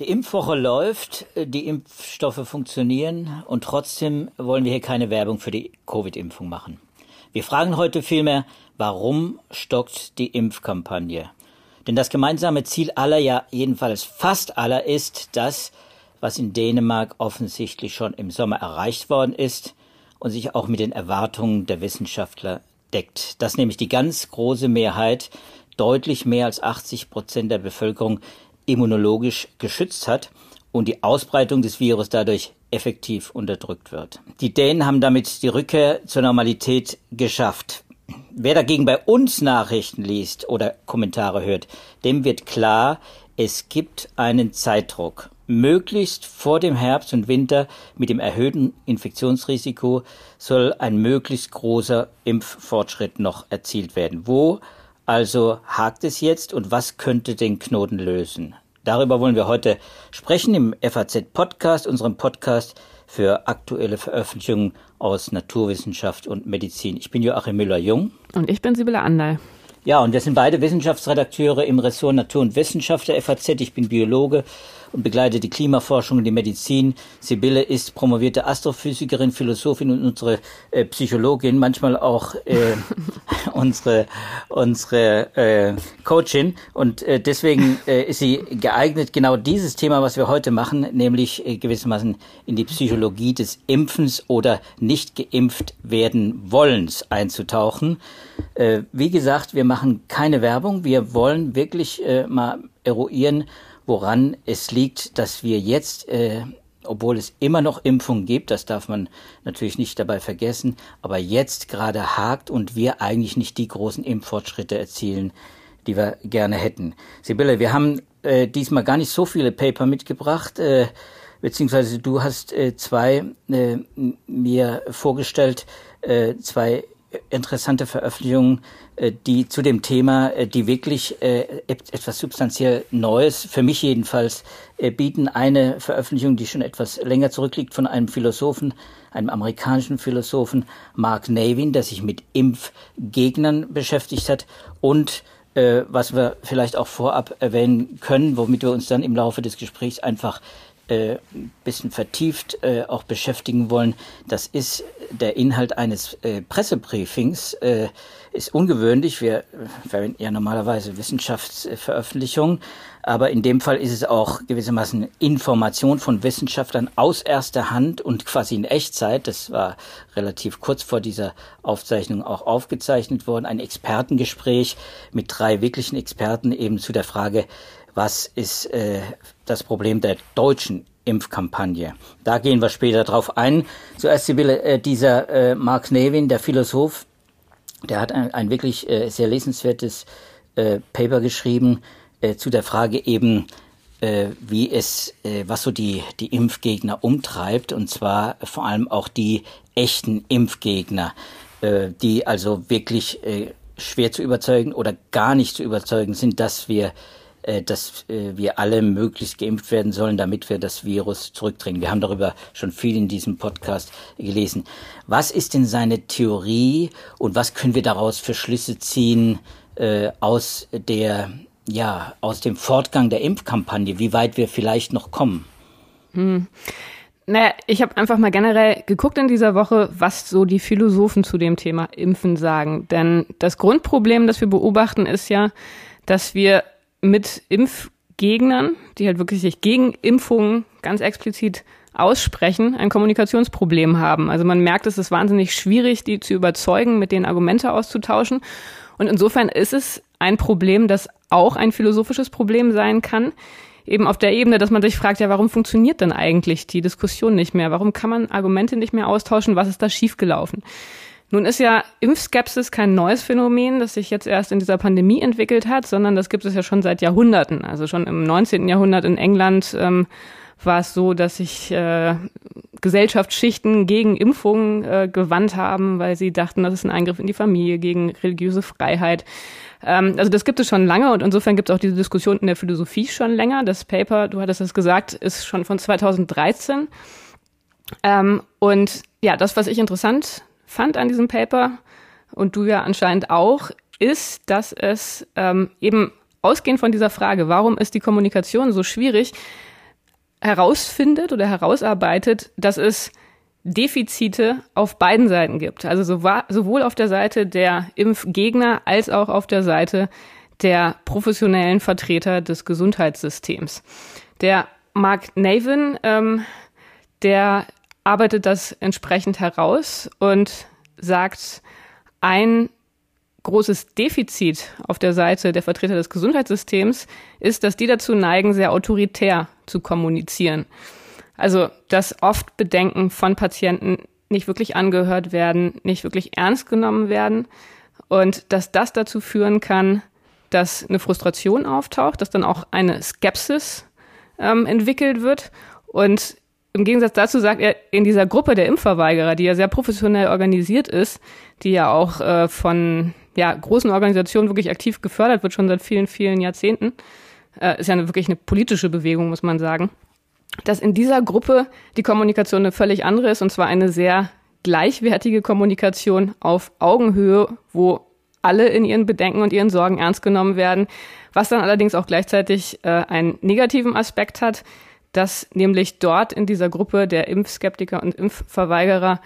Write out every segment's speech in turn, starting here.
Die Impfwoche läuft, die Impfstoffe funktionieren und trotzdem wollen wir hier keine Werbung für die Covid-Impfung machen. Wir fragen heute vielmehr, warum stockt die Impfkampagne? Denn das gemeinsame Ziel aller, ja jedenfalls fast aller, ist das, was in Dänemark offensichtlich schon im Sommer erreicht worden ist und sich auch mit den Erwartungen der Wissenschaftler deckt. Dass nämlich die ganz große Mehrheit, deutlich mehr als 80 Prozent der Bevölkerung, immunologisch geschützt hat und die Ausbreitung des Virus dadurch effektiv unterdrückt wird. Die Dänen haben damit die Rückkehr zur Normalität geschafft. Wer dagegen bei uns Nachrichten liest oder Kommentare hört, dem wird klar, es gibt einen Zeitdruck. Möglichst vor dem Herbst und Winter mit dem erhöhten Infektionsrisiko soll ein möglichst großer Impffortschritt noch erzielt werden. Wo also hakt es jetzt und was könnte den Knoten lösen? Darüber wollen wir heute sprechen im FAZ Podcast, unserem Podcast für aktuelle Veröffentlichungen aus Naturwissenschaft und Medizin. Ich bin Joachim Müller-Jung. Und ich bin Sibylle Anderl. Ja, und wir sind beide Wissenschaftsredakteure im Ressort Natur und Wissenschaft der FAZ. Ich bin Biologe und begleite die Klimaforschung und die Medizin. Sibylle ist promovierte Astrophysikerin, Philosophin und unsere äh, Psychologin, manchmal auch äh, unsere unsere äh, Coachin. Und äh, deswegen äh, ist sie geeignet, genau dieses Thema, was wir heute machen, nämlich äh, gewissermaßen in die Psychologie des Impfens oder nicht geimpft werden wollens einzutauchen. Äh, wie gesagt, wir machen keine Werbung. Wir wollen wirklich äh, mal eruieren, woran es liegt, dass wir jetzt, äh, obwohl es immer noch Impfungen gibt, das darf man natürlich nicht dabei vergessen, aber jetzt gerade hakt und wir eigentlich nicht die großen Impffortschritte erzielen, die wir gerne hätten. Sibylle, wir haben äh, diesmal gar nicht so viele Paper mitgebracht, äh, beziehungsweise du hast äh, zwei äh, mir vorgestellt, äh, zwei interessante Veröffentlichungen, äh, die zu dem Thema, äh, die wirklich äh, etwas substanziell Neues, für mich jedenfalls, bieten. Eine Veröffentlichung, die schon etwas länger zurückliegt, von einem Philosophen, einem amerikanischen Philosophen, Mark Navin, der sich mit Impfgegnern beschäftigt hat und was wir vielleicht auch vorab erwähnen können, womit wir uns dann im Laufe des Gesprächs einfach äh, bisschen vertieft äh, auch beschäftigen wollen, das ist der Inhalt eines äh, Pressebriefings. Äh, ist ungewöhnlich. Wir verwenden ja normalerweise Wissenschaftsveröffentlichungen, aber in dem Fall ist es auch gewissermaßen Information von Wissenschaftlern aus erster Hand und quasi in Echtzeit. Das war relativ kurz vor dieser Aufzeichnung auch aufgezeichnet worden. Ein Expertengespräch mit drei wirklichen Experten eben zu der Frage, was ist äh, das Problem der deutschen Impfkampagne. Da gehen wir später drauf ein. Zuerst Sibylle, äh, dieser äh, Mark Nevin, der Philosoph, der hat ein, ein wirklich äh, sehr lesenswertes äh, Paper geschrieben zu der Frage eben, wie es, was so die, die Impfgegner umtreibt, und zwar vor allem auch die echten Impfgegner, die also wirklich schwer zu überzeugen oder gar nicht zu überzeugen sind, dass wir dass äh, wir alle möglichst geimpft werden sollen, damit wir das Virus zurückdrängen. Wir haben darüber schon viel in diesem Podcast gelesen. Was ist denn seine Theorie und was können wir daraus für Schlüsse ziehen äh, aus der ja aus dem Fortgang der Impfkampagne, wie weit wir vielleicht noch kommen? Hm. Naja, ich habe einfach mal generell geguckt in dieser Woche, was so die Philosophen zu dem Thema Impfen sagen. Denn das Grundproblem, das wir beobachten, ist ja, dass wir mit Impfgegnern, die halt wirklich sich gegen Impfungen ganz explizit aussprechen, ein Kommunikationsproblem haben. Also man merkt, es ist wahnsinnig schwierig, die zu überzeugen, mit denen Argumente auszutauschen. Und insofern ist es ein Problem, das auch ein philosophisches Problem sein kann. Eben auf der Ebene, dass man sich fragt, ja, warum funktioniert denn eigentlich die Diskussion nicht mehr? Warum kann man Argumente nicht mehr austauschen? Was ist da schiefgelaufen? Nun ist ja Impfskepsis kein neues Phänomen, das sich jetzt erst in dieser Pandemie entwickelt hat, sondern das gibt es ja schon seit Jahrhunderten. Also schon im 19. Jahrhundert in England ähm, war es so, dass sich äh, Gesellschaftsschichten gegen Impfungen äh, gewandt haben, weil sie dachten, das ist ein Eingriff in die Familie, gegen religiöse Freiheit. Ähm, also das gibt es schon lange und insofern gibt es auch diese Diskussion in der Philosophie schon länger. Das Paper, du hattest es gesagt, ist schon von 2013. Ähm, und ja, das, was ich interessant fand an diesem Paper und du ja anscheinend auch, ist, dass es ähm, eben ausgehend von dieser Frage, warum ist die Kommunikation so schwierig, herausfindet oder herausarbeitet, dass es Defizite auf beiden Seiten gibt. Also sowohl auf der Seite der Impfgegner als auch auf der Seite der professionellen Vertreter des Gesundheitssystems. Der Mark Navin, ähm, der arbeitet das entsprechend heraus und sagt, ein großes Defizit auf der Seite der Vertreter des Gesundheitssystems ist, dass die dazu neigen, sehr autoritär zu kommunizieren. Also, dass oft Bedenken von Patienten nicht wirklich angehört werden, nicht wirklich ernst genommen werden und dass das dazu führen kann, dass eine Frustration auftaucht, dass dann auch eine Skepsis ähm, entwickelt wird und im Gegensatz dazu sagt er, in dieser Gruppe der Impfverweigerer, die ja sehr professionell organisiert ist, die ja auch äh, von ja, großen Organisationen wirklich aktiv gefördert wird, schon seit vielen, vielen Jahrzehnten, äh, ist ja eine, wirklich eine politische Bewegung, muss man sagen, dass in dieser Gruppe die Kommunikation eine völlig andere ist, und zwar eine sehr gleichwertige Kommunikation auf Augenhöhe, wo alle in ihren Bedenken und ihren Sorgen ernst genommen werden, was dann allerdings auch gleichzeitig äh, einen negativen Aspekt hat, dass nämlich dort in dieser Gruppe der Impfskeptiker und Impfverweigerer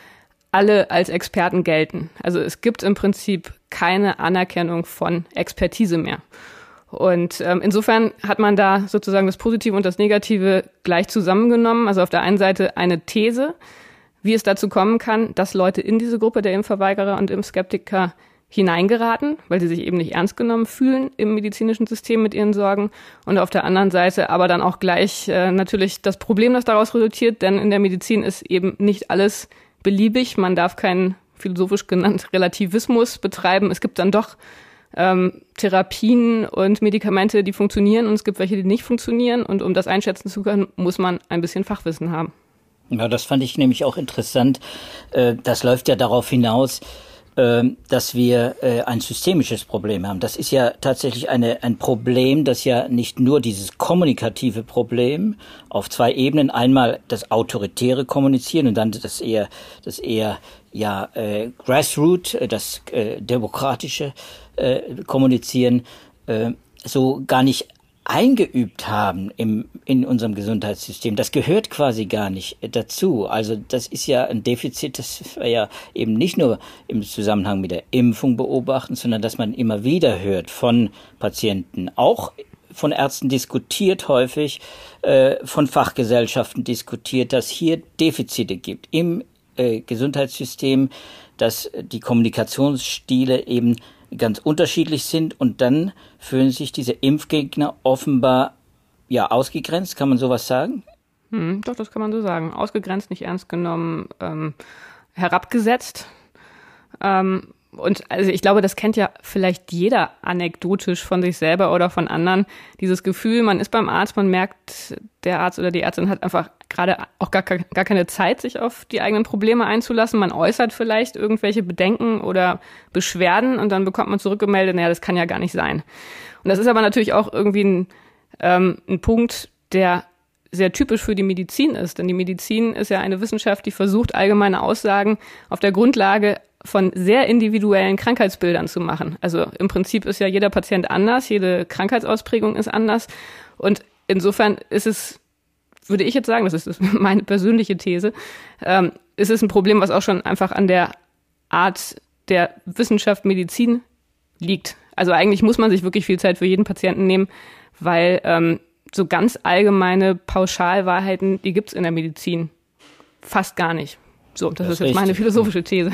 alle als Experten gelten. Also es gibt im Prinzip keine Anerkennung von Expertise mehr. Und ähm, insofern hat man da sozusagen das Positive und das Negative gleich zusammengenommen. Also auf der einen Seite eine These, wie es dazu kommen kann, dass Leute in diese Gruppe der Impfverweigerer und Impfskeptiker hineingeraten, weil sie sich eben nicht ernst genommen fühlen im medizinischen System mit ihren Sorgen. Und auf der anderen Seite aber dann auch gleich äh, natürlich das Problem, das daraus resultiert, denn in der Medizin ist eben nicht alles beliebig. Man darf keinen philosophisch genannt Relativismus betreiben. Es gibt dann doch ähm, Therapien und Medikamente, die funktionieren und es gibt welche, die nicht funktionieren. Und um das einschätzen zu können, muss man ein bisschen Fachwissen haben. Ja, das fand ich nämlich auch interessant. Äh, das läuft ja darauf hinaus, dass wir äh, ein systemisches Problem haben. Das ist ja tatsächlich eine, ein Problem, das ja nicht nur dieses kommunikative Problem auf zwei Ebenen, einmal das autoritäre Kommunizieren und dann das eher, das eher ja äh, Grassroot, äh, das äh, demokratische äh, Kommunizieren äh, so gar nicht eingeübt haben im, in unserem Gesundheitssystem. Das gehört quasi gar nicht dazu. Also das ist ja ein Defizit, das wir ja eben nicht nur im Zusammenhang mit der Impfung beobachten, sondern dass man immer wieder hört von Patienten, auch von Ärzten diskutiert häufig, äh, von Fachgesellschaften diskutiert, dass hier Defizite gibt im äh, Gesundheitssystem, dass die Kommunikationsstile eben ganz unterschiedlich sind und dann fühlen sich diese Impfgegner offenbar ja ausgegrenzt, kann man sowas sagen? Hm, doch, das kann man so sagen. Ausgegrenzt, nicht ernst genommen, ähm, herabgesetzt. Ähm, und also ich glaube, das kennt ja vielleicht jeder anekdotisch von sich selber oder von anderen. Dieses Gefühl, man ist beim Arzt, man merkt, der Arzt oder die Ärztin hat einfach gerade auch gar, gar keine Zeit, sich auf die eigenen Probleme einzulassen. Man äußert vielleicht irgendwelche Bedenken oder Beschwerden und dann bekommt man zurückgemeldet, naja, das kann ja gar nicht sein. Und das ist aber natürlich auch irgendwie ein, ähm, ein Punkt, der sehr typisch für die Medizin ist. Denn die Medizin ist ja eine Wissenschaft, die versucht, allgemeine Aussagen auf der Grundlage von sehr individuellen Krankheitsbildern zu machen. Also im Prinzip ist ja jeder Patient anders, jede Krankheitsausprägung ist anders. Und insofern ist es, würde ich jetzt sagen, das ist meine persönliche These, ähm, ist es ein Problem, was auch schon einfach an der Art der Wissenschaft Medizin liegt. Also eigentlich muss man sich wirklich viel Zeit für jeden Patienten nehmen, weil ähm, so ganz allgemeine Pauschalwahrheiten, die gibt's in der Medizin fast gar nicht. So, das, das ist jetzt richtig. meine philosophische These.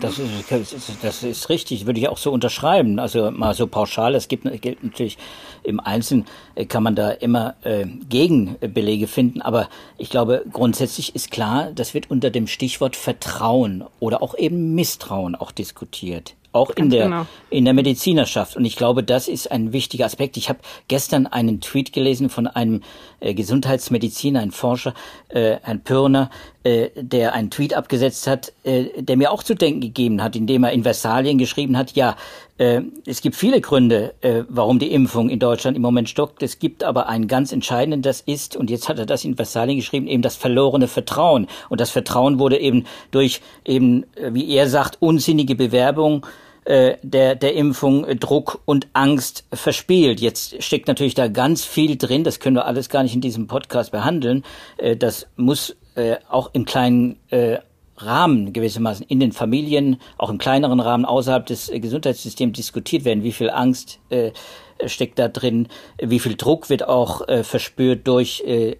Das ist, das ist richtig, würde ich auch so unterschreiben. Also mal so pauschal, es gibt gilt natürlich im Einzelnen äh, kann man da immer äh, Gegenbelege finden, aber ich glaube, grundsätzlich ist klar, das wird unter dem Stichwort Vertrauen oder auch eben Misstrauen auch diskutiert auch in der, genau. in der Medizinerschaft. Und ich glaube, das ist ein wichtiger Aspekt. Ich habe gestern einen Tweet gelesen von einem äh, Gesundheitsmediziner, ein Forscher, äh, ein Pirner, äh, der einen Tweet abgesetzt hat, äh, der mir auch zu denken gegeben hat, indem er in Versalien geschrieben hat, ja, es gibt viele Gründe, äh, warum die Impfung in Deutschland im Moment stockt. Es gibt aber einen ganz entscheidenden, das ist, und jetzt hat er das in Versalien geschrieben, eben das verlorene Vertrauen. Und das Vertrauen wurde eben durch eben, äh, wie er sagt, unsinnige Bewerbung äh, der, der Impfung Druck und Angst verspielt. Jetzt steckt natürlich da ganz viel drin, das können wir alles gar nicht in diesem Podcast behandeln. Äh, das muss äh, auch im kleinen äh, Rahmen gewissermaßen in den Familien, auch im kleineren Rahmen außerhalb des äh, Gesundheitssystems diskutiert werden. Wie viel Angst äh, steckt da drin? Wie viel Druck wird auch äh, verspürt durch äh,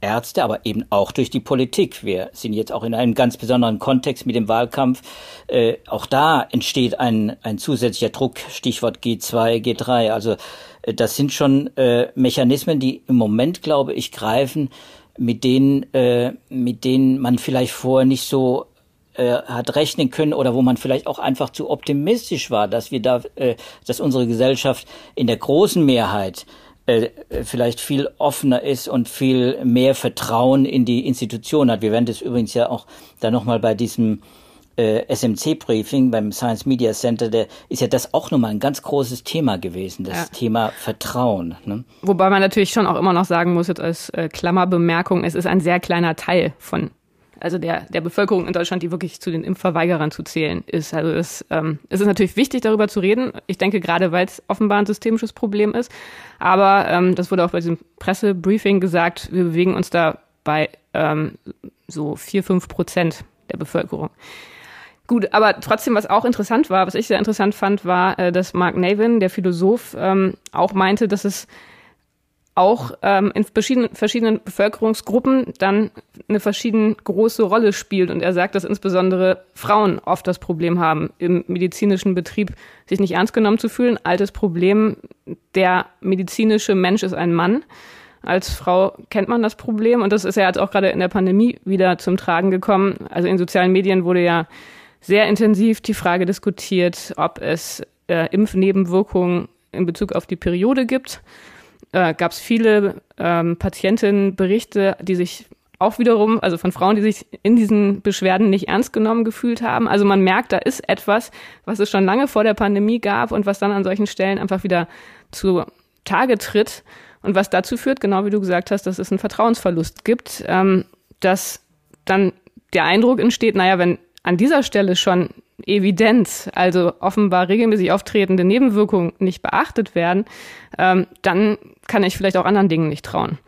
Ärzte, aber eben auch durch die Politik. Wir sind jetzt auch in einem ganz besonderen Kontext mit dem Wahlkampf. Äh, auch da entsteht ein, ein zusätzlicher Druck, Stichwort G2, G3. Also äh, das sind schon äh, Mechanismen, die im Moment, glaube ich, greifen, mit denen, äh, mit denen man vielleicht vorher nicht so äh, hat rechnen können oder wo man vielleicht auch einfach zu optimistisch war, dass wir da, äh, dass unsere Gesellschaft in der großen Mehrheit äh, vielleicht viel offener ist und viel mehr Vertrauen in die Institution hat. Wir werden das übrigens ja auch da nochmal bei diesem äh, SMC-Briefing beim Science Media Center, der ist ja das auch nochmal ein ganz großes Thema gewesen, das ja. Thema Vertrauen. Ne? Wobei man natürlich schon auch immer noch sagen muss, jetzt als äh, Klammerbemerkung, es ist ein sehr kleiner Teil von also der, der Bevölkerung in Deutschland, die wirklich zu den Impfverweigerern zu zählen ist. Also es, ähm, es ist natürlich wichtig, darüber zu reden. Ich denke, gerade weil es offenbar ein systemisches Problem ist. Aber ähm, das wurde auch bei diesem Pressebriefing gesagt, wir bewegen uns da bei ähm, so vier, fünf Prozent der Bevölkerung. Gut, aber trotzdem, was auch interessant war, was ich sehr interessant fand, war, äh, dass Mark Navin, der Philosoph, ähm, auch meinte, dass es auch ähm, in verschiedenen, verschiedenen Bevölkerungsgruppen dann eine verschieden große Rolle spielt. Und er sagt, dass insbesondere Frauen oft das Problem haben, im medizinischen Betrieb sich nicht ernst genommen zu fühlen. Altes Problem, der medizinische Mensch ist ein Mann. Als Frau kennt man das Problem und das ist ja jetzt auch gerade in der Pandemie wieder zum Tragen gekommen. Also in sozialen Medien wurde ja sehr intensiv die Frage diskutiert, ob es äh, Impfnebenwirkungen in Bezug auf die Periode gibt äh, gab es viele ähm, Patientinnenberichte, die sich auch wiederum, also von Frauen, die sich in diesen Beschwerden nicht ernst genommen gefühlt haben. Also man merkt, da ist etwas, was es schon lange vor der Pandemie gab und was dann an solchen Stellen einfach wieder zu Tage tritt und was dazu führt, genau wie du gesagt hast, dass es einen Vertrauensverlust gibt, ähm, dass dann der Eindruck entsteht, naja, wenn an dieser Stelle schon Evidenz, also offenbar regelmäßig auftretende Nebenwirkungen nicht beachtet werden, ähm, dann kann ich vielleicht auch anderen Dingen nicht trauen.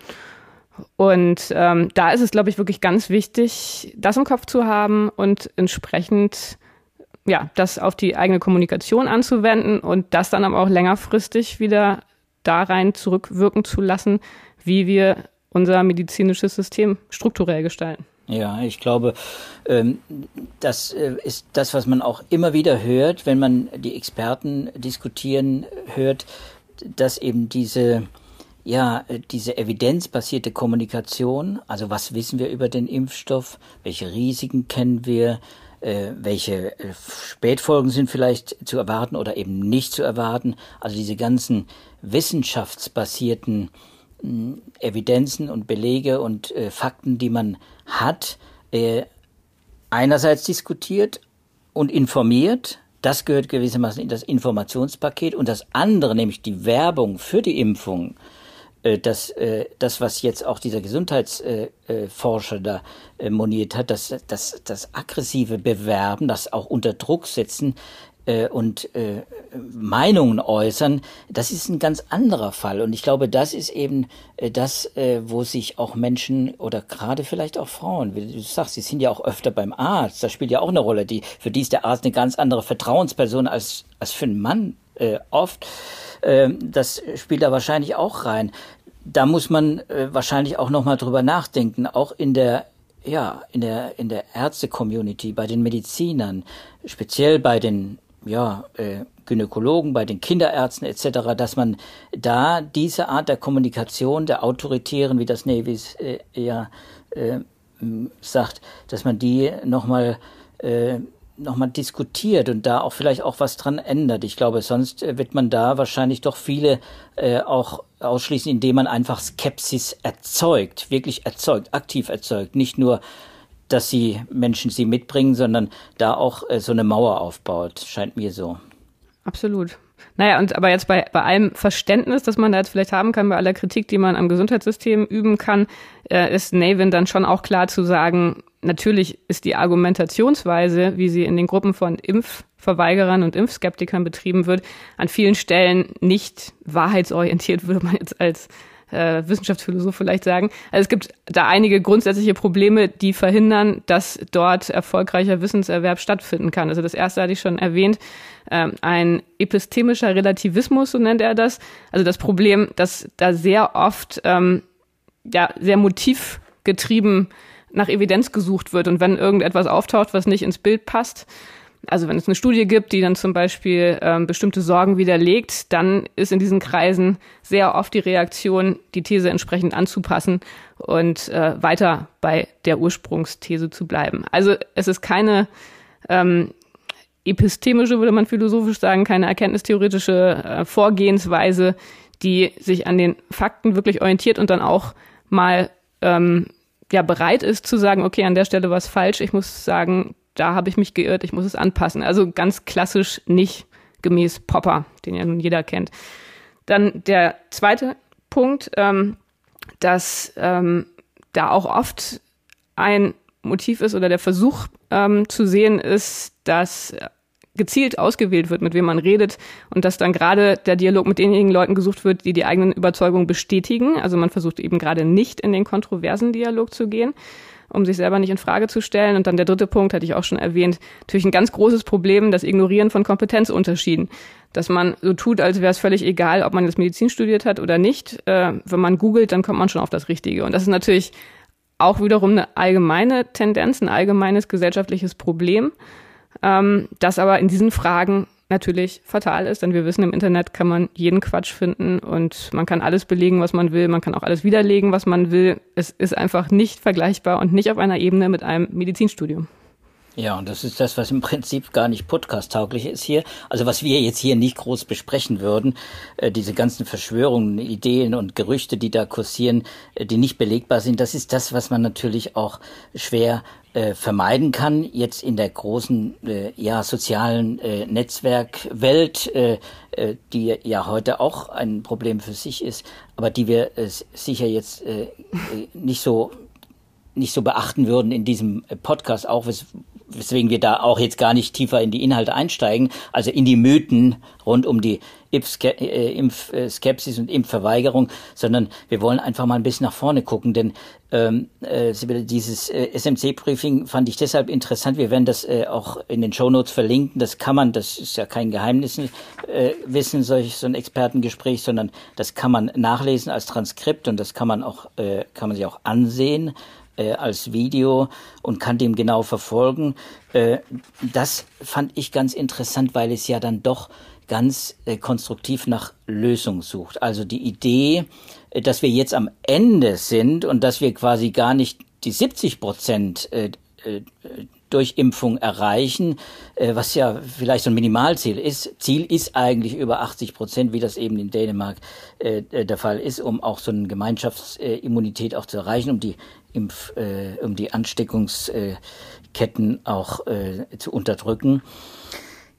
Und ähm, da ist es, glaube ich, wirklich ganz wichtig, das im Kopf zu haben und entsprechend ja, das auf die eigene Kommunikation anzuwenden und das dann aber auch längerfristig wieder da rein zurückwirken zu lassen, wie wir unser medizinisches System strukturell gestalten. Ja, ich glaube, ähm, das äh, ist das, was man auch immer wieder hört, wenn man die Experten diskutieren hört, dass eben diese ja, diese evidenzbasierte Kommunikation, also was wissen wir über den Impfstoff, welche Risiken kennen wir, äh, welche äh, Spätfolgen sind vielleicht zu erwarten oder eben nicht zu erwarten, also diese ganzen wissenschaftsbasierten Evidenzen und Belege und äh, Fakten, die man hat, äh, einerseits diskutiert und informiert. Das gehört gewissermaßen in das Informationspaket. Und das andere, nämlich die Werbung für die Impfung, äh, das, äh, das, was jetzt auch dieser Gesundheitsforscher da moniert hat, das, das, das aggressive Bewerben, das auch unter Druck setzen, äh, und äh, Meinungen äußern, das ist ein ganz anderer Fall. Und ich glaube, das ist eben äh, das, äh, wo sich auch Menschen oder gerade vielleicht auch Frauen, wie du sagst, sie sind ja auch öfter beim Arzt, das spielt ja auch eine Rolle. Die, für die ist der Arzt eine ganz andere Vertrauensperson als, als für einen Mann äh, oft. Äh, das spielt da wahrscheinlich auch rein. Da muss man äh, wahrscheinlich auch nochmal drüber nachdenken, auch in der ja, in der, in der Ärzte-Community, bei den Medizinern, speziell bei den ja, äh, Gynäkologen, bei den Kinderärzten etc., dass man da diese Art der Kommunikation der Autoritären, wie das Navis äh, ja äh, sagt, dass man die nochmal äh, nochmal diskutiert und da auch vielleicht auch was dran ändert. Ich glaube, sonst äh, wird man da wahrscheinlich doch viele äh, auch ausschließen, indem man einfach Skepsis erzeugt, wirklich erzeugt, aktiv erzeugt, nicht nur dass sie Menschen sie mitbringen, sondern da auch äh, so eine Mauer aufbaut, scheint mir so. Absolut. Naja, und aber jetzt bei, bei allem Verständnis, das man da jetzt vielleicht haben kann, bei aller Kritik, die man am Gesundheitssystem üben kann, äh, ist Navin dann schon auch klar zu sagen, natürlich ist die Argumentationsweise, wie sie in den Gruppen von Impf Impfverweigerern und Impfskeptikern betrieben wird, an vielen Stellen nicht wahrheitsorientiert, würde man jetzt als äh, Wissenschaftsphilosoph vielleicht sagen. Also es gibt da einige grundsätzliche Probleme, die verhindern, dass dort erfolgreicher Wissenserwerb stattfinden kann. Also das erste hatte ich schon erwähnt, ähm, ein epistemischer Relativismus, so nennt er das. Also das Problem, dass da sehr oft ähm, ja sehr motivgetrieben nach Evidenz gesucht wird und wenn irgendetwas auftaucht, was nicht ins Bild passt, also wenn es eine Studie gibt, die dann zum Beispiel ähm, bestimmte Sorgen widerlegt, dann ist in diesen Kreisen sehr oft die Reaktion, die These entsprechend anzupassen und äh, weiter bei der Ursprungsthese zu bleiben. Also es ist keine ähm, epistemische, würde man philosophisch sagen, keine erkenntnistheoretische äh, Vorgehensweise, die sich an den Fakten wirklich orientiert und dann auch mal ähm, ja bereit ist zu sagen, okay, an der Stelle war es falsch. Ich muss sagen, da habe ich mich geirrt, ich muss es anpassen. Also ganz klassisch nicht gemäß Popper, den ja nun jeder kennt. Dann der zweite Punkt, ähm, dass ähm, da auch oft ein Motiv ist oder der Versuch ähm, zu sehen ist, dass gezielt ausgewählt wird, mit wem man redet und dass dann gerade der Dialog mit denjenigen Leuten gesucht wird, die die eigenen Überzeugungen bestätigen. Also man versucht eben gerade nicht in den kontroversen Dialog zu gehen um sich selber nicht in Frage zu stellen. Und dann der dritte Punkt, hatte ich auch schon erwähnt, natürlich ein ganz großes Problem, das Ignorieren von Kompetenzunterschieden. Dass man so tut, als wäre es völlig egal, ob man jetzt Medizin studiert hat oder nicht. Äh, wenn man googelt, dann kommt man schon auf das Richtige. Und das ist natürlich auch wiederum eine allgemeine Tendenz, ein allgemeines gesellschaftliches Problem, ähm, das aber in diesen Fragen natürlich fatal ist, denn wir wissen, im Internet kann man jeden Quatsch finden und man kann alles belegen, was man will, man kann auch alles widerlegen, was man will. Es ist einfach nicht vergleichbar und nicht auf einer Ebene mit einem Medizinstudium. Ja, und das ist das, was im Prinzip gar nicht podcast-tauglich ist hier. Also was wir jetzt hier nicht groß besprechen würden, äh, diese ganzen Verschwörungen, Ideen und Gerüchte, die da kursieren, äh, die nicht belegbar sind, das ist das, was man natürlich auch schwer äh, vermeiden kann, jetzt in der großen ja, sozialen Netzwerkwelt, die ja heute auch ein Problem für sich ist, aber die wir sicher jetzt nicht so nicht so beachten würden in diesem Podcast, auch weswegen wir da auch jetzt gar nicht tiefer in die Inhalte einsteigen, also in die Mythen rund um die äh, Impfskepsis und Impfverweigerung, sondern wir wollen einfach mal ein bisschen nach vorne gucken, denn ähm, äh, dieses äh, SMC-Briefing fand ich deshalb interessant. Wir werden das äh, auch in den Shownotes verlinken. Das kann man, das ist ja kein Geheimnis, äh, wissen, solch so ein Expertengespräch, sondern das kann man nachlesen als Transkript und das kann man auch, äh, kann man sich auch ansehen äh, als Video und kann dem genau verfolgen. Äh, das fand ich ganz interessant, weil es ja dann doch ganz äh, konstruktiv nach Lösung sucht. Also die Idee, äh, dass wir jetzt am Ende sind und dass wir quasi gar nicht die 70 Prozent äh, äh, durch Impfung erreichen, äh, was ja vielleicht so ein Minimalziel ist. Ziel ist eigentlich über 80 Prozent, wie das eben in Dänemark äh, der Fall ist, um auch so eine Gemeinschaftsimmunität auch zu erreichen, um die Impf, äh, um die Ansteckungsketten auch äh, zu unterdrücken.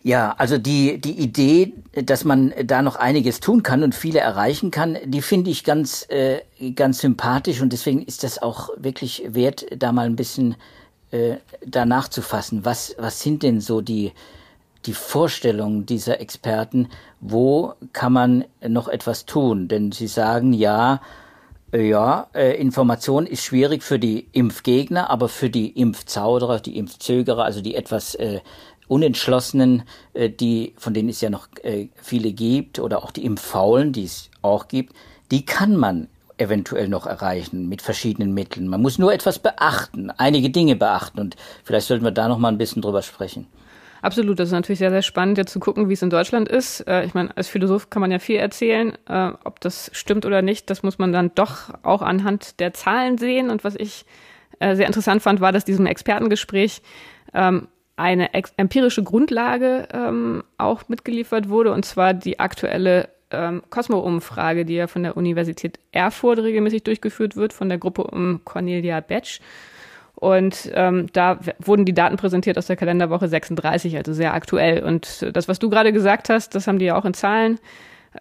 Ja, also die, die Idee, dass man da noch einiges tun kann und viele erreichen kann, die finde ich ganz, äh, ganz sympathisch und deswegen ist das auch wirklich wert, da mal ein bisschen äh, danach zu fassen. Was, was sind denn so die, die Vorstellungen dieser Experten? Wo kann man noch etwas tun? Denn sie sagen, ja, äh, ja, äh, Information ist schwierig für die Impfgegner, aber für die Impfzauderer, die Impfzögerer, also die etwas äh, Unentschlossenen, äh, die, von denen es ja noch äh, viele gibt, oder auch die Impffaulen, die es auch gibt, die kann man eventuell noch erreichen mit verschiedenen Mitteln. Man muss nur etwas beachten, einige Dinge beachten und vielleicht sollten wir da noch mal ein bisschen drüber sprechen. Absolut, das ist natürlich sehr, sehr spannend, jetzt zu gucken, wie es in Deutschland ist. Äh, ich meine, als Philosoph kann man ja viel erzählen. Äh, ob das stimmt oder nicht, das muss man dann doch auch anhand der Zahlen sehen. Und was ich äh, sehr interessant fand, war, dass diesem Expertengespräch ähm, eine empirische Grundlage ähm, auch mitgeliefert wurde, und zwar die aktuelle ähm, Cosmo-Umfrage, die ja von der Universität Erfurt regelmäßig durchgeführt wird, von der Gruppe um Cornelia Betsch. Und ähm, da wurden die Daten präsentiert aus der Kalenderwoche 36, also sehr aktuell. Und das, was du gerade gesagt hast, das haben die ja auch in Zahlen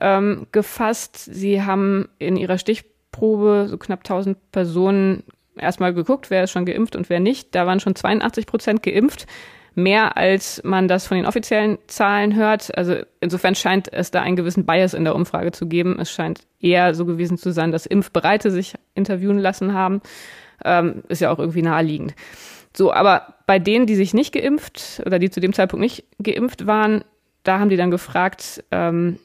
ähm, gefasst. Sie haben in ihrer Stichprobe so knapp 1000 Personen erstmal geguckt, wer ist schon geimpft und wer nicht. Da waren schon 82 Prozent geimpft mehr als man das von den offiziellen Zahlen hört. Also insofern scheint es da einen gewissen Bias in der Umfrage zu geben. Es scheint eher so gewesen zu sein, dass Impfbereite sich interviewen lassen haben. Ähm, ist ja auch irgendwie naheliegend. So, aber bei denen, die sich nicht geimpft oder die zu dem Zeitpunkt nicht geimpft waren, da haben die dann gefragt, ähm,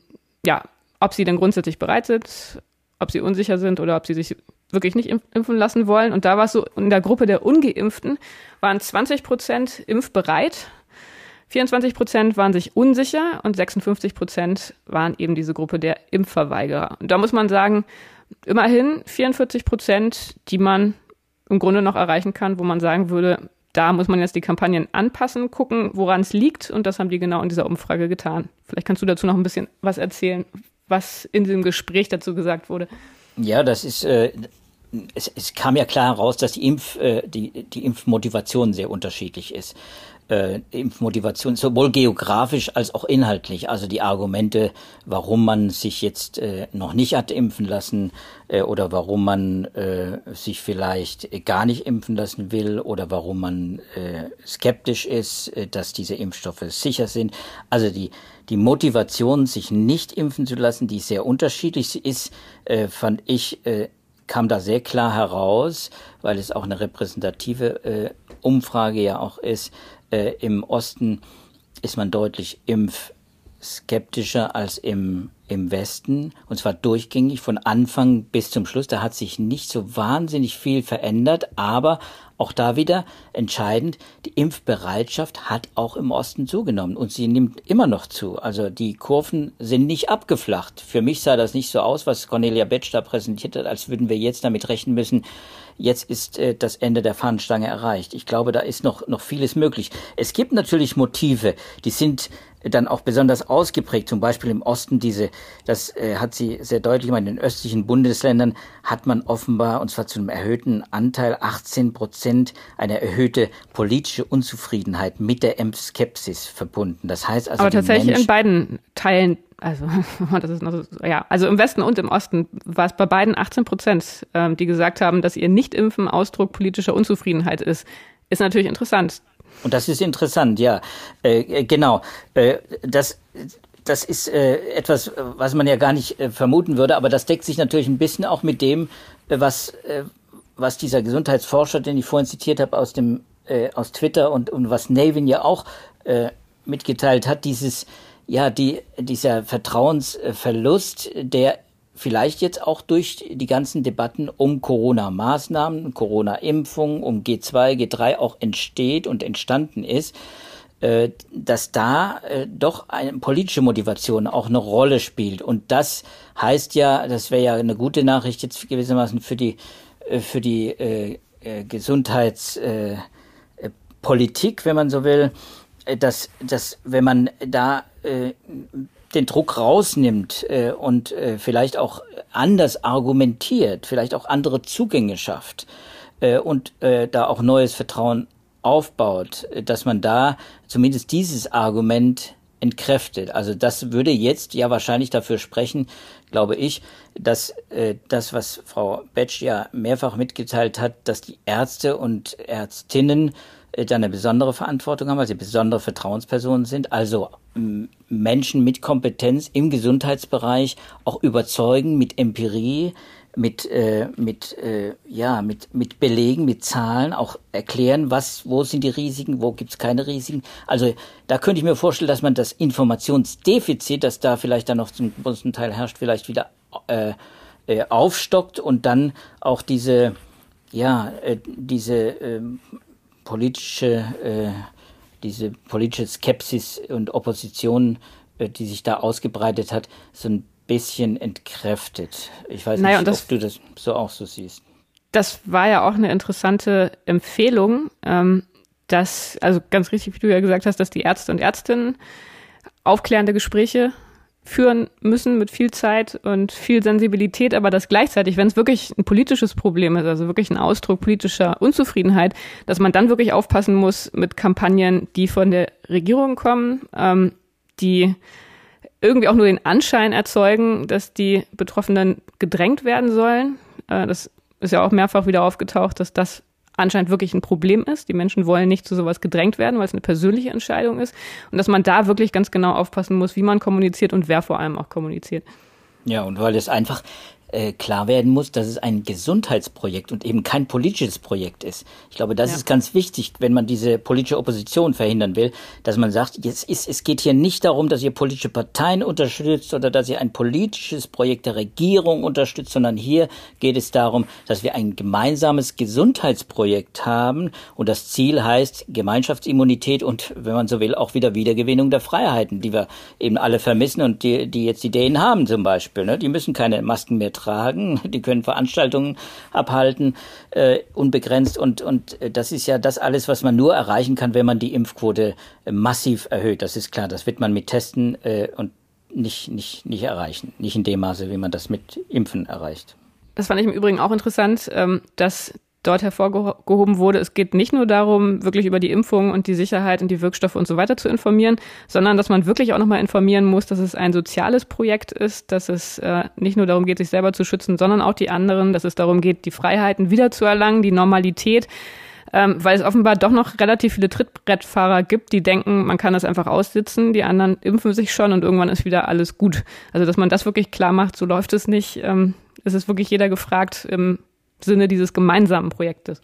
ja, ob sie denn grundsätzlich bereit sind, ob sie unsicher sind oder ob sie sich wirklich nicht impfen lassen wollen. Und da war es so, in der Gruppe der Ungeimpften waren 20 Prozent impfbereit, 24 Prozent waren sich unsicher und 56 Prozent waren eben diese Gruppe der Impfverweigerer. Und da muss man sagen, immerhin 44 Prozent, die man im Grunde noch erreichen kann, wo man sagen würde, da muss man jetzt die Kampagnen anpassen, gucken, woran es liegt. Und das haben die genau in dieser Umfrage getan. Vielleicht kannst du dazu noch ein bisschen was erzählen, was in diesem Gespräch dazu gesagt wurde. Ja, das ist, äh, es, es kam ja klar heraus, dass die, Impf, äh, die, die Impfmotivation sehr unterschiedlich ist äh, Impfmotivation, sowohl geografisch als auch inhaltlich. Also die Argumente, warum man sich jetzt äh, noch nicht hat impfen lassen äh, oder warum man äh, sich vielleicht gar nicht impfen lassen will oder warum man äh, skeptisch ist, äh, dass diese Impfstoffe sicher sind. Also die die Motivation, sich nicht impfen zu lassen, die sehr unterschiedlich ist, äh, fand ich, äh, kam da sehr klar heraus, weil es auch eine repräsentative äh, Umfrage ja auch ist, äh, im Osten ist man deutlich impfskeptischer als im, im Westen. Und zwar durchgängig von Anfang bis zum Schluss. Da hat sich nicht so wahnsinnig viel verändert, aber auch da wieder entscheidend, die Impfbereitschaft hat auch im Osten zugenommen und sie nimmt immer noch zu. Also die Kurven sind nicht abgeflacht. Für mich sah das nicht so aus, was Cornelia Betsch da präsentiert hat, als würden wir jetzt damit rechnen müssen, jetzt ist äh, das Ende der Fahnenstange erreicht. Ich glaube, da ist noch, noch vieles möglich. Es gibt natürlich Motive, die sind dann auch besonders ausgeprägt, zum Beispiel im Osten diese, das äh, hat sie sehr deutlich gemacht, in den östlichen Bundesländern hat man offenbar, und zwar zu einem erhöhten Anteil, 18 Prozent, eine erhöhte politische Unzufriedenheit mit der Skepsis verbunden. Das heißt also, aber tatsächlich Mensch, in beiden Teilen also das ist noch so, ja, also im Westen und im Osten war es bei beiden 18 Prozent, ähm, die gesagt haben, dass ihr Nichtimpfen Ausdruck politischer Unzufriedenheit ist. Ist natürlich interessant. Und das ist interessant, ja, äh, äh genau. Äh, das das ist äh, etwas, was man ja gar nicht äh, vermuten würde, aber das deckt sich natürlich ein bisschen auch mit dem, äh, was äh, was dieser Gesundheitsforscher, den ich vorhin zitiert habe aus dem äh, aus Twitter und und was Navin ja auch äh, mitgeteilt hat, dieses ja, die, dieser Vertrauensverlust, der vielleicht jetzt auch durch die ganzen Debatten um Corona-Maßnahmen, Corona-Impfung, um G2, G3 auch entsteht und entstanden ist, äh, dass da äh, doch eine politische Motivation auch eine Rolle spielt. Und das heißt ja, das wäre ja eine gute Nachricht jetzt gewissermaßen für die, äh, für die Gesundheitspolitik, wenn man so will, dass, dass wenn man da den Druck rausnimmt äh, und äh, vielleicht auch anders argumentiert, vielleicht auch andere Zugänge schafft äh, und äh, da auch neues Vertrauen aufbaut, dass man da zumindest dieses Argument entkräftet. Also das würde jetzt ja wahrscheinlich dafür sprechen, glaube ich, dass äh, das, was Frau Betsch ja mehrfach mitgeteilt hat, dass die Ärzte und Ärztinnen äh, da eine besondere Verantwortung haben, weil sie besondere Vertrauenspersonen sind, also Menschen mit Kompetenz im Gesundheitsbereich auch überzeugen mit Empirie, mit äh, mit äh, ja mit mit Belegen, mit Zahlen auch erklären, was wo sind die Risiken, wo gibt's keine Risiken. Also da könnte ich mir vorstellen, dass man das Informationsdefizit, das da vielleicht dann noch zum größten Teil herrscht, vielleicht wieder äh, äh, aufstockt und dann auch diese ja äh, diese äh, politische, äh, diese politische Skepsis und Opposition, äh, die sich da ausgebreitet hat, so ein bisschen entkräftet. Ich weiß naja, nicht, ob du das so auch so siehst. Das war ja auch eine interessante Empfehlung, ähm, dass, also ganz richtig, wie du ja gesagt hast, dass die Ärzte und Ärztinnen aufklärende Gespräche führen müssen mit viel Zeit und viel Sensibilität, aber dass gleichzeitig, wenn es wirklich ein politisches Problem ist, also wirklich ein Ausdruck politischer Unzufriedenheit, dass man dann wirklich aufpassen muss mit Kampagnen, die von der Regierung kommen, ähm, die irgendwie auch nur den Anschein erzeugen, dass die Betroffenen gedrängt werden sollen. Äh, das ist ja auch mehrfach wieder aufgetaucht, dass das anscheinend wirklich ein Problem ist. Die Menschen wollen nicht zu sowas gedrängt werden, weil es eine persönliche Entscheidung ist. Und dass man da wirklich ganz genau aufpassen muss, wie man kommuniziert und wer vor allem auch kommuniziert. Ja, und weil es einfach äh, klar werden muss, dass es ein Gesundheitsprojekt und eben kein politisches Projekt ist. Ich glaube, das ja. ist ganz wichtig, wenn man diese politische Opposition verhindern will, dass man sagt, jetzt ist, es geht hier nicht darum, dass ihr politische Parteien unterstützt oder dass ihr ein politisches Projekt der Regierung unterstützt, sondern hier geht es darum, dass wir ein gemeinsames Gesundheitsprojekt haben und das Ziel heißt Gemeinschaftsimmunität und, wenn man so will, auch wieder Wiedergewinnung der Freiheiten, die wir eben alle vermissen und die, die jetzt Ideen haben zum Beispiel. Ne? Die müssen keine Masken mehr tragen, die können Veranstaltungen abhalten, äh, unbegrenzt und, und äh, das ist ja das alles, was man nur erreichen kann, wenn man die Impfquote äh, massiv erhöht. Das ist klar, das wird man mit Testen äh, und nicht, nicht, nicht erreichen. Nicht in dem Maße, wie man das mit Impfen erreicht. Das fand ich im Übrigen auch interessant, ähm, dass dort hervorgehoben wurde, es geht nicht nur darum, wirklich über die Impfung und die Sicherheit und die Wirkstoffe und so weiter zu informieren, sondern dass man wirklich auch nochmal informieren muss, dass es ein soziales Projekt ist, dass es äh, nicht nur darum geht, sich selber zu schützen, sondern auch die anderen, dass es darum geht, die Freiheiten wiederzuerlangen, die Normalität. Ähm, weil es offenbar doch noch relativ viele Trittbrettfahrer gibt, die denken, man kann das einfach aussitzen, die anderen impfen sich schon und irgendwann ist wieder alles gut. Also dass man das wirklich klar macht, so läuft es nicht. Ähm, es ist wirklich jeder gefragt, im Sinne dieses gemeinsamen Projektes.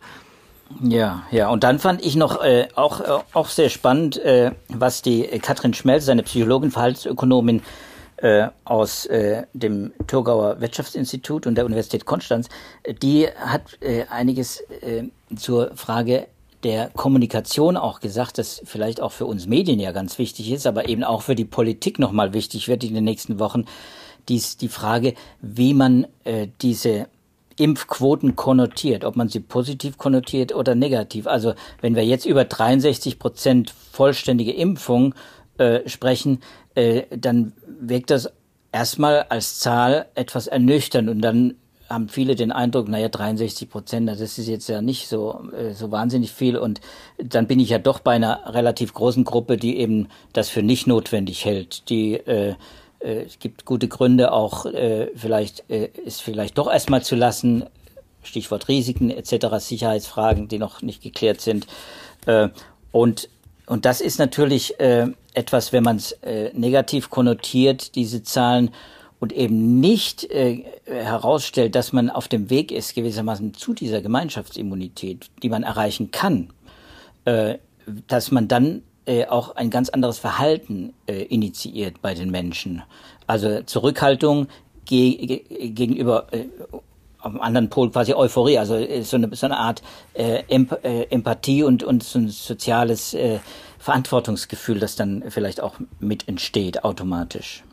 Ja, ja, und dann fand ich noch äh, auch, äh, auch sehr spannend, äh, was die äh, Katrin Schmelz, seine Psychologin, Verhaltensökonomin äh, aus äh, dem Thurgauer Wirtschaftsinstitut und der Universität Konstanz, die hat einiges zur Frage der Kommunikation auch gesagt, das vielleicht auch für uns Medien ja ganz wichtig ist, aber eben auch für die Politik nochmal wichtig wird in den nächsten Wochen, dies die Frage, wie man diese Impfquoten konnotiert, ob man sie positiv konnotiert oder negativ. Also wenn wir jetzt über 63 Prozent vollständige Impfung äh, sprechen, äh, dann wirkt das erstmal als Zahl etwas ernüchternd und dann haben viele den Eindruck, naja, 63 Prozent, das ist jetzt ja nicht so, äh, so wahnsinnig viel. Und dann bin ich ja doch bei einer relativ großen Gruppe, die eben das für nicht notwendig hält, die äh, es gibt gute Gründe auch äh, vielleicht äh, es vielleicht doch erstmal zu lassen. Stichwort Risiken etc., Sicherheitsfragen, die noch nicht geklärt sind. Äh, und und das ist natürlich äh, etwas, wenn man es äh, negativ konnotiert, diese Zahlen, und eben nicht äh, herausstellt, dass man auf dem Weg ist, gewissermaßen zu dieser Gemeinschaftsimmunität, die man erreichen kann, äh, dass man dann äh, auch ein ganz anderes Verhalten äh, initiiert bei den Menschen. Also Zurückhaltung ge ge gegenüber äh, am anderen Pol quasi Euphorie, also äh, so eine, so eine Art äh, Emp äh, Empathie und, und so ein soziales äh, Verantwortungsgefühl, das dann vielleicht auch mit entsteht automatisch.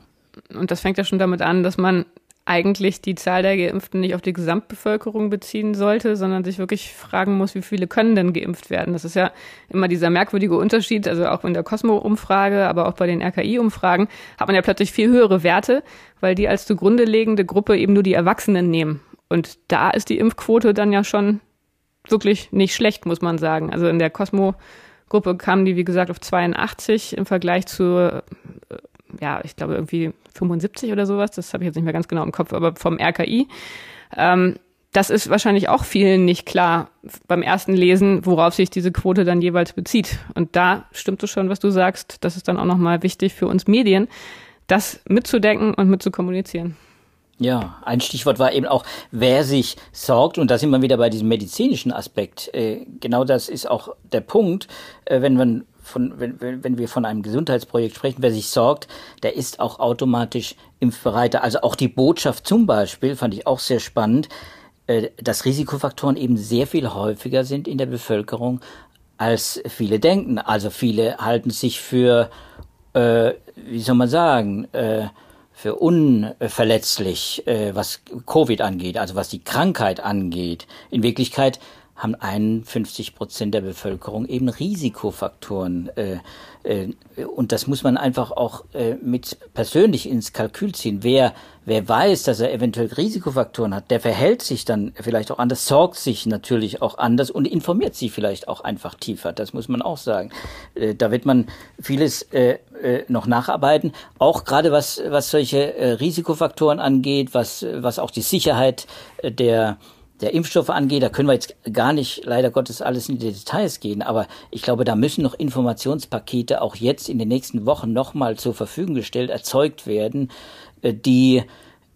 Und das fängt ja schon damit an, dass man eigentlich die Zahl der Geimpften nicht auf die Gesamtbevölkerung beziehen sollte, sondern sich wirklich fragen muss, wie viele können denn geimpft werden. Das ist ja immer dieser merkwürdige Unterschied, also auch in der Cosmo-Umfrage, aber auch bei den RKI-Umfragen hat man ja plötzlich viel höhere Werte, weil die als zugrunde liegende Gruppe eben nur die Erwachsenen nehmen. Und da ist die Impfquote dann ja schon wirklich nicht schlecht, muss man sagen. Also in der Cosmo-Gruppe kamen die, wie gesagt, auf 82 im Vergleich zu ja, ich glaube irgendwie 75 oder sowas, das habe ich jetzt nicht mehr ganz genau im Kopf, aber vom RKI. Ähm, das ist wahrscheinlich auch vielen nicht klar beim ersten Lesen, worauf sich diese Quote dann jeweils bezieht. Und da stimmt es schon, was du sagst. Das ist dann auch nochmal wichtig für uns Medien, das mitzudenken und mitzukommunizieren. Ja, ein Stichwort war eben auch, wer sich sorgt, und da sind wir wieder bei diesem medizinischen Aspekt. Äh, genau das ist auch der Punkt, äh, wenn man von, wenn, wenn wir von einem Gesundheitsprojekt sprechen, wer sich sorgt, der ist auch automatisch impfbereiter. Also auch die Botschaft zum Beispiel, fand ich auch sehr spannend, äh, dass Risikofaktoren eben sehr viel häufiger sind in der Bevölkerung, als viele denken. Also viele halten sich für, äh, wie soll man sagen, äh, für unverletzlich, äh, was Covid angeht, also was die Krankheit angeht. In Wirklichkeit haben 51 Prozent der Bevölkerung eben Risikofaktoren. Äh, äh, und das muss man einfach auch äh, mit persönlich ins Kalkül ziehen. Wer, wer weiß, dass er eventuell Risikofaktoren hat, der verhält sich dann vielleicht auch anders, sorgt sich natürlich auch anders und informiert sich vielleicht auch einfach tiefer. Das muss man auch sagen. Äh, da wird man vieles äh, äh, noch nacharbeiten. Auch gerade was, was solche Risikofaktoren angeht, was, was auch die Sicherheit der der Impfstoffe angeht, da können wir jetzt gar nicht leider Gottes alles in die Details gehen, aber ich glaube, da müssen noch Informationspakete auch jetzt in den nächsten Wochen nochmal zur Verfügung gestellt, erzeugt werden, äh, die,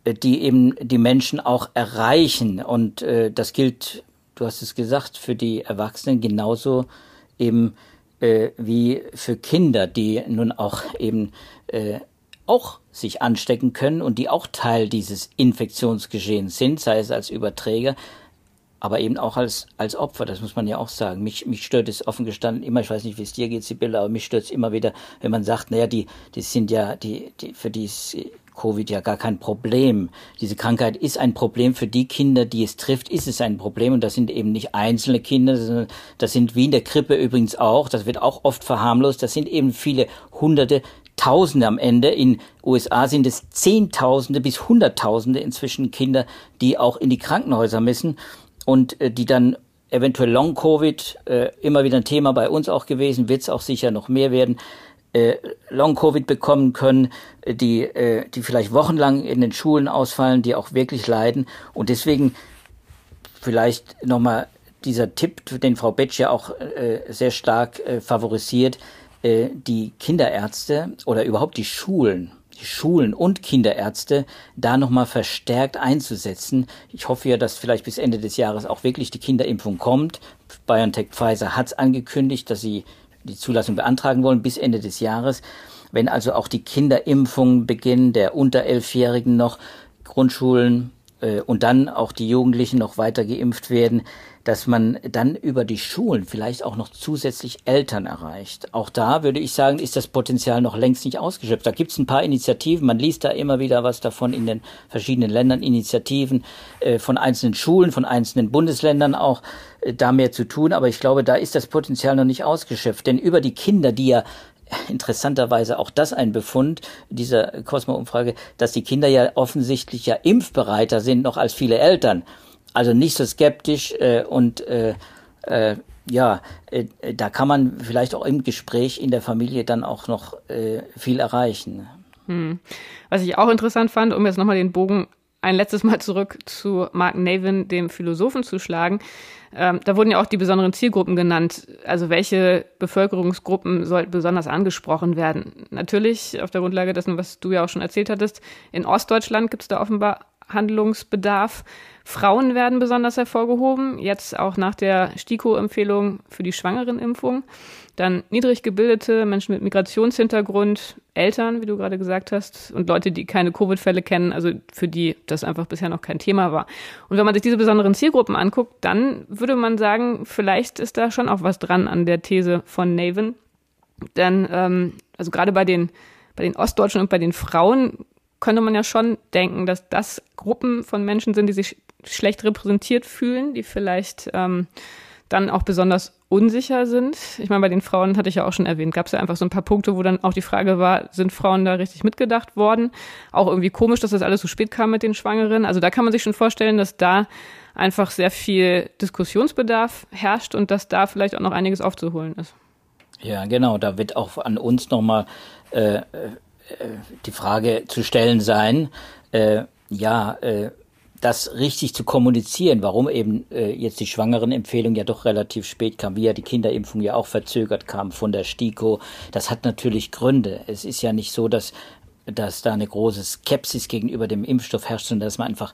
äh, die eben die Menschen auch erreichen. Und äh, das gilt, du hast es gesagt, für die Erwachsenen genauso eben äh, wie für Kinder, die nun auch eben äh, auch sich anstecken können und die auch Teil dieses Infektionsgeschehens sind, sei es als Überträger, aber eben auch als, als Opfer, das muss man ja auch sagen. Mich, mich stört es offen gestanden immer, ich weiß nicht, wie es dir geht, Sibylle, aber mich stört es immer wieder, wenn man sagt, naja, die, die sind ja, die, die, für die ist Covid ja gar kein Problem. Diese Krankheit ist ein Problem für die Kinder, die es trifft, ist es ein Problem. Und das sind eben nicht einzelne Kinder, sondern das sind wie in der Krippe übrigens auch, das wird auch oft verharmlost, das sind eben viele hunderte, Tausende am Ende. In USA sind es Zehntausende bis Hunderttausende inzwischen Kinder, die auch in die Krankenhäuser müssen und äh, die dann eventuell Long-Covid, äh, immer wieder ein Thema bei uns auch gewesen, wird es auch sicher noch mehr werden, äh, Long-Covid bekommen können, äh, die, äh, die vielleicht wochenlang in den Schulen ausfallen, die auch wirklich leiden. Und deswegen vielleicht nochmal dieser Tipp, den Frau Betsch ja auch sehr stark favorisiert, äh, die Kinderärzte oder überhaupt die Schulen, die Schulen und Kinderärzte da nochmal verstärkt einzusetzen. Ich hoffe ja, dass vielleicht bis Ende des Jahres auch wirklich die Kinderimpfung kommt. BioNTech Pfizer hat es angekündigt, dass sie die Zulassung beantragen wollen bis Ende des Jahres. Wenn also auch die Kinderimpfung beginnen, der unter Elfjährigen noch, Grundschulen äh, und dann auch die Jugendlichen noch weiter geimpft werden, dass man dann über die Schulen vielleicht auch noch zusätzlich Eltern erreicht. Auch da würde ich sagen, ist das Potenzial noch längst nicht ausgeschöpft. Da gibt es ein paar Initiativen, man liest da immer wieder was davon in den verschiedenen Ländern, Initiativen äh, von einzelnen Schulen, von einzelnen Bundesländern auch äh, da mehr zu tun. Aber ich glaube, da ist das Potenzial noch nicht ausgeschöpft. Denn über die Kinder, die ja interessanterweise auch das ein Befund dieser Cosmo-Umfrage, dass die Kinder ja offensichtlich ja impfbereiter sind noch als viele Eltern. Also nicht so skeptisch äh, und äh, äh, ja, äh, da kann man vielleicht auch im Gespräch in der Familie dann auch noch äh, viel erreichen. Hm. Was ich auch interessant fand, um jetzt nochmal den Bogen ein letztes Mal zurück zu Mark Navin, dem Philosophen, zu schlagen. Ähm, da wurden ja auch die besonderen Zielgruppen genannt. Also welche Bevölkerungsgruppen sollten besonders angesprochen werden? Natürlich auf der Grundlage dessen, was du ja auch schon erzählt hattest. In Ostdeutschland gibt es da offenbar Handlungsbedarf. Frauen werden besonders hervorgehoben, jetzt auch nach der STIKO-Empfehlung für die Schwangerenimpfung. Dann niedrig gebildete Menschen mit Migrationshintergrund, Eltern, wie du gerade gesagt hast, und Leute, die keine Covid-Fälle kennen, also für die das einfach bisher noch kein Thema war. Und wenn man sich diese besonderen Zielgruppen anguckt, dann würde man sagen, vielleicht ist da schon auch was dran an der These von Naven. Denn ähm, also gerade bei den bei den Ostdeutschen und bei den Frauen könnte man ja schon denken, dass das Gruppen von Menschen sind, die sich schlecht repräsentiert fühlen, die vielleicht ähm, dann auch besonders unsicher sind. Ich meine, bei den Frauen hatte ich ja auch schon erwähnt, gab es ja einfach so ein paar Punkte, wo dann auch die Frage war, sind Frauen da richtig mitgedacht worden? Auch irgendwie komisch, dass das alles so spät kam mit den Schwangeren. Also da kann man sich schon vorstellen, dass da einfach sehr viel Diskussionsbedarf herrscht und dass da vielleicht auch noch einiges aufzuholen ist. Ja, genau. Da wird auch an uns nochmal äh, die Frage zu stellen sein, äh, ja, äh, das richtig zu kommunizieren, warum eben äh, jetzt die Schwangerenempfehlung ja doch relativ spät kam, wie ja die Kinderimpfung ja auch verzögert kam von der STIKO, das hat natürlich Gründe. Es ist ja nicht so, dass, dass da eine große Skepsis gegenüber dem Impfstoff herrscht, sondern dass man einfach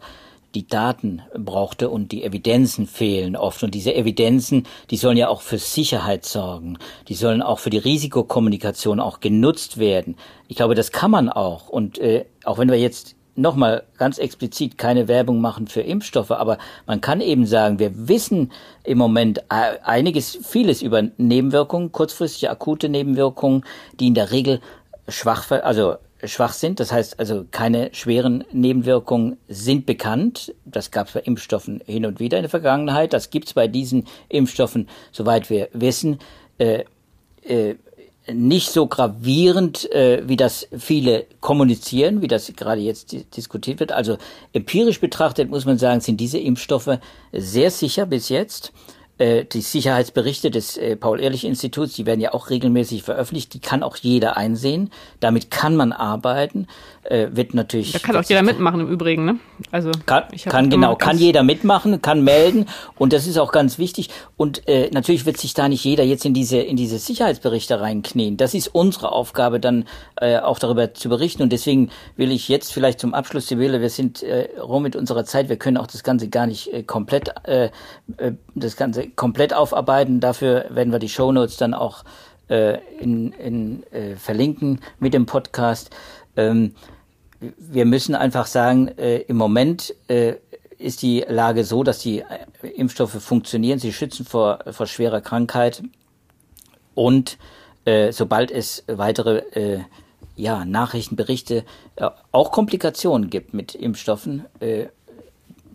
die Daten brauchte und die Evidenzen fehlen oft. Und diese Evidenzen, die sollen ja auch für Sicherheit sorgen. Die sollen auch für die Risikokommunikation auch genutzt werden. Ich glaube, das kann man auch. Und äh, auch wenn wir jetzt nochmal ganz explizit keine Werbung machen für Impfstoffe, aber man kann eben sagen, wir wissen im Moment äh, einiges, vieles über Nebenwirkungen, kurzfristige akute Nebenwirkungen, die in der Regel schwach, also schwach sind. Das heißt also, keine schweren Nebenwirkungen sind bekannt. Das gab es bei Impfstoffen hin und wieder in der Vergangenheit. Das gibt es bei diesen Impfstoffen, soweit wir wissen, äh, äh, nicht so gravierend, äh, wie das viele kommunizieren, wie das gerade jetzt diskutiert wird. Also empirisch betrachtet muss man sagen, sind diese Impfstoffe sehr sicher bis jetzt. Äh, die Sicherheitsberichte des äh, Paul-Ehrlich-Instituts, die werden ja auch regelmäßig veröffentlicht, die kann auch jeder einsehen. Damit kann man arbeiten. Äh, wird natürlich. Da kann auch jeder mitmachen im Übrigen, ne? Also kann, kann genau, kann jeder mitmachen, kann melden und das ist auch ganz wichtig. Und äh, natürlich wird sich da nicht jeder jetzt in diese in diese Sicherheitsberichte reinknien. Das ist unsere Aufgabe, dann äh, auch darüber zu berichten. Und deswegen will ich jetzt vielleicht zum Abschluss, Sibylle, wir sind äh, rum mit unserer Zeit, wir können auch das Ganze gar nicht äh, komplett äh, äh das Ganze komplett aufarbeiten. Dafür werden wir die Show Notes dann auch äh, in, in, äh, verlinken mit dem Podcast. Ähm, wir müssen einfach sagen, äh, im Moment äh, ist die Lage so, dass die äh, Impfstoffe funktionieren. Sie schützen vor, vor schwerer Krankheit. Und äh, sobald es weitere ja, Nachrichten, Berichte, äh, auch Komplikationen gibt mit Impfstoffen,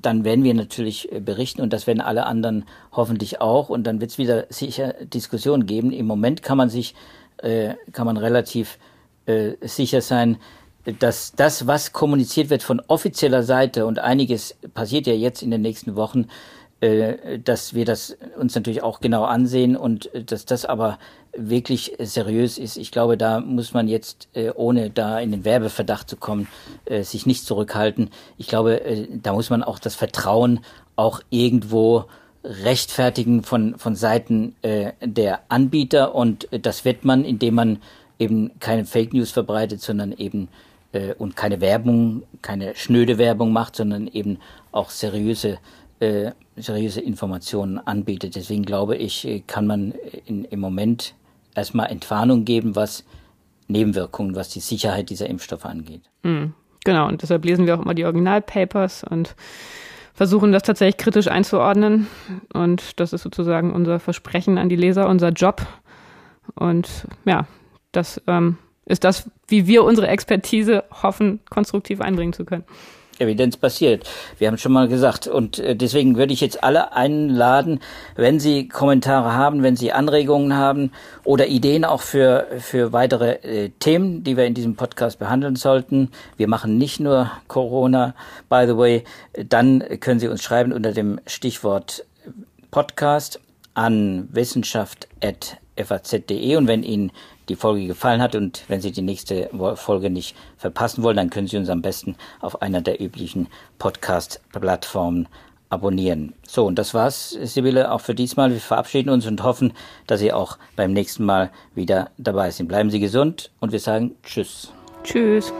dann werden wir natürlich äh, berichten und das werden alle anderen hoffentlich auch und dann wird es wieder sicher Diskussionen geben. Im Moment kann man sich, äh, kann man relativ äh, sicher sein, dass das, was kommuniziert wird von offizieller Seite und einiges passiert ja jetzt in den nächsten Wochen, äh, dass wir das uns natürlich auch genau ansehen und äh, dass das aber wirklich seriös ist. Ich glaube, da muss man jetzt, äh, ohne da in den Werbeverdacht zu kommen, sich nicht zurückhalten. Ich glaube, da muss man auch das Vertrauen auch irgendwo rechtfertigen von, von Seiten der Anbieter und das wird man, indem man eben keine Fake News verbreitet, sondern eben und keine Werbung, keine schnöde Werbung macht, sondern eben auch seriöse äh, seriöse Informationen anbietet. Deswegen glaube ich, äh, kann man in, im Moment erstmal Entwarnung geben, was Nebenwirkungen, was die Sicherheit dieser Impfstoffe angeht. Mhm. Genau, und deshalb lesen wir auch immer die Originalpapers und versuchen das tatsächlich kritisch einzuordnen. Und das ist sozusagen unser Versprechen an die Leser, unser Job. Und ja, das ähm, ist das, wie wir unsere Expertise hoffen, konstruktiv einbringen zu können. Evidenz basiert. Wir haben schon mal gesagt. Und äh, deswegen würde ich jetzt alle einladen, wenn Sie Kommentare haben, wenn Sie Anregungen haben oder Ideen auch für, für weitere äh, Themen, die wir in diesem Podcast behandeln sollten. Wir machen nicht nur Corona, by the way. Dann können Sie uns schreiben unter dem Stichwort Podcast an wissenschaft.faz.de und wenn Ihnen die Folge gefallen hat und wenn Sie die nächste Folge nicht verpassen wollen, dann können Sie uns am besten auf einer der üblichen Podcast-Plattformen abonnieren. So, und das war's, Sibylle, auch für diesmal. Wir verabschieden uns und hoffen, dass Sie auch beim nächsten Mal wieder dabei sind. Bleiben Sie gesund und wir sagen Tschüss. Tschüss.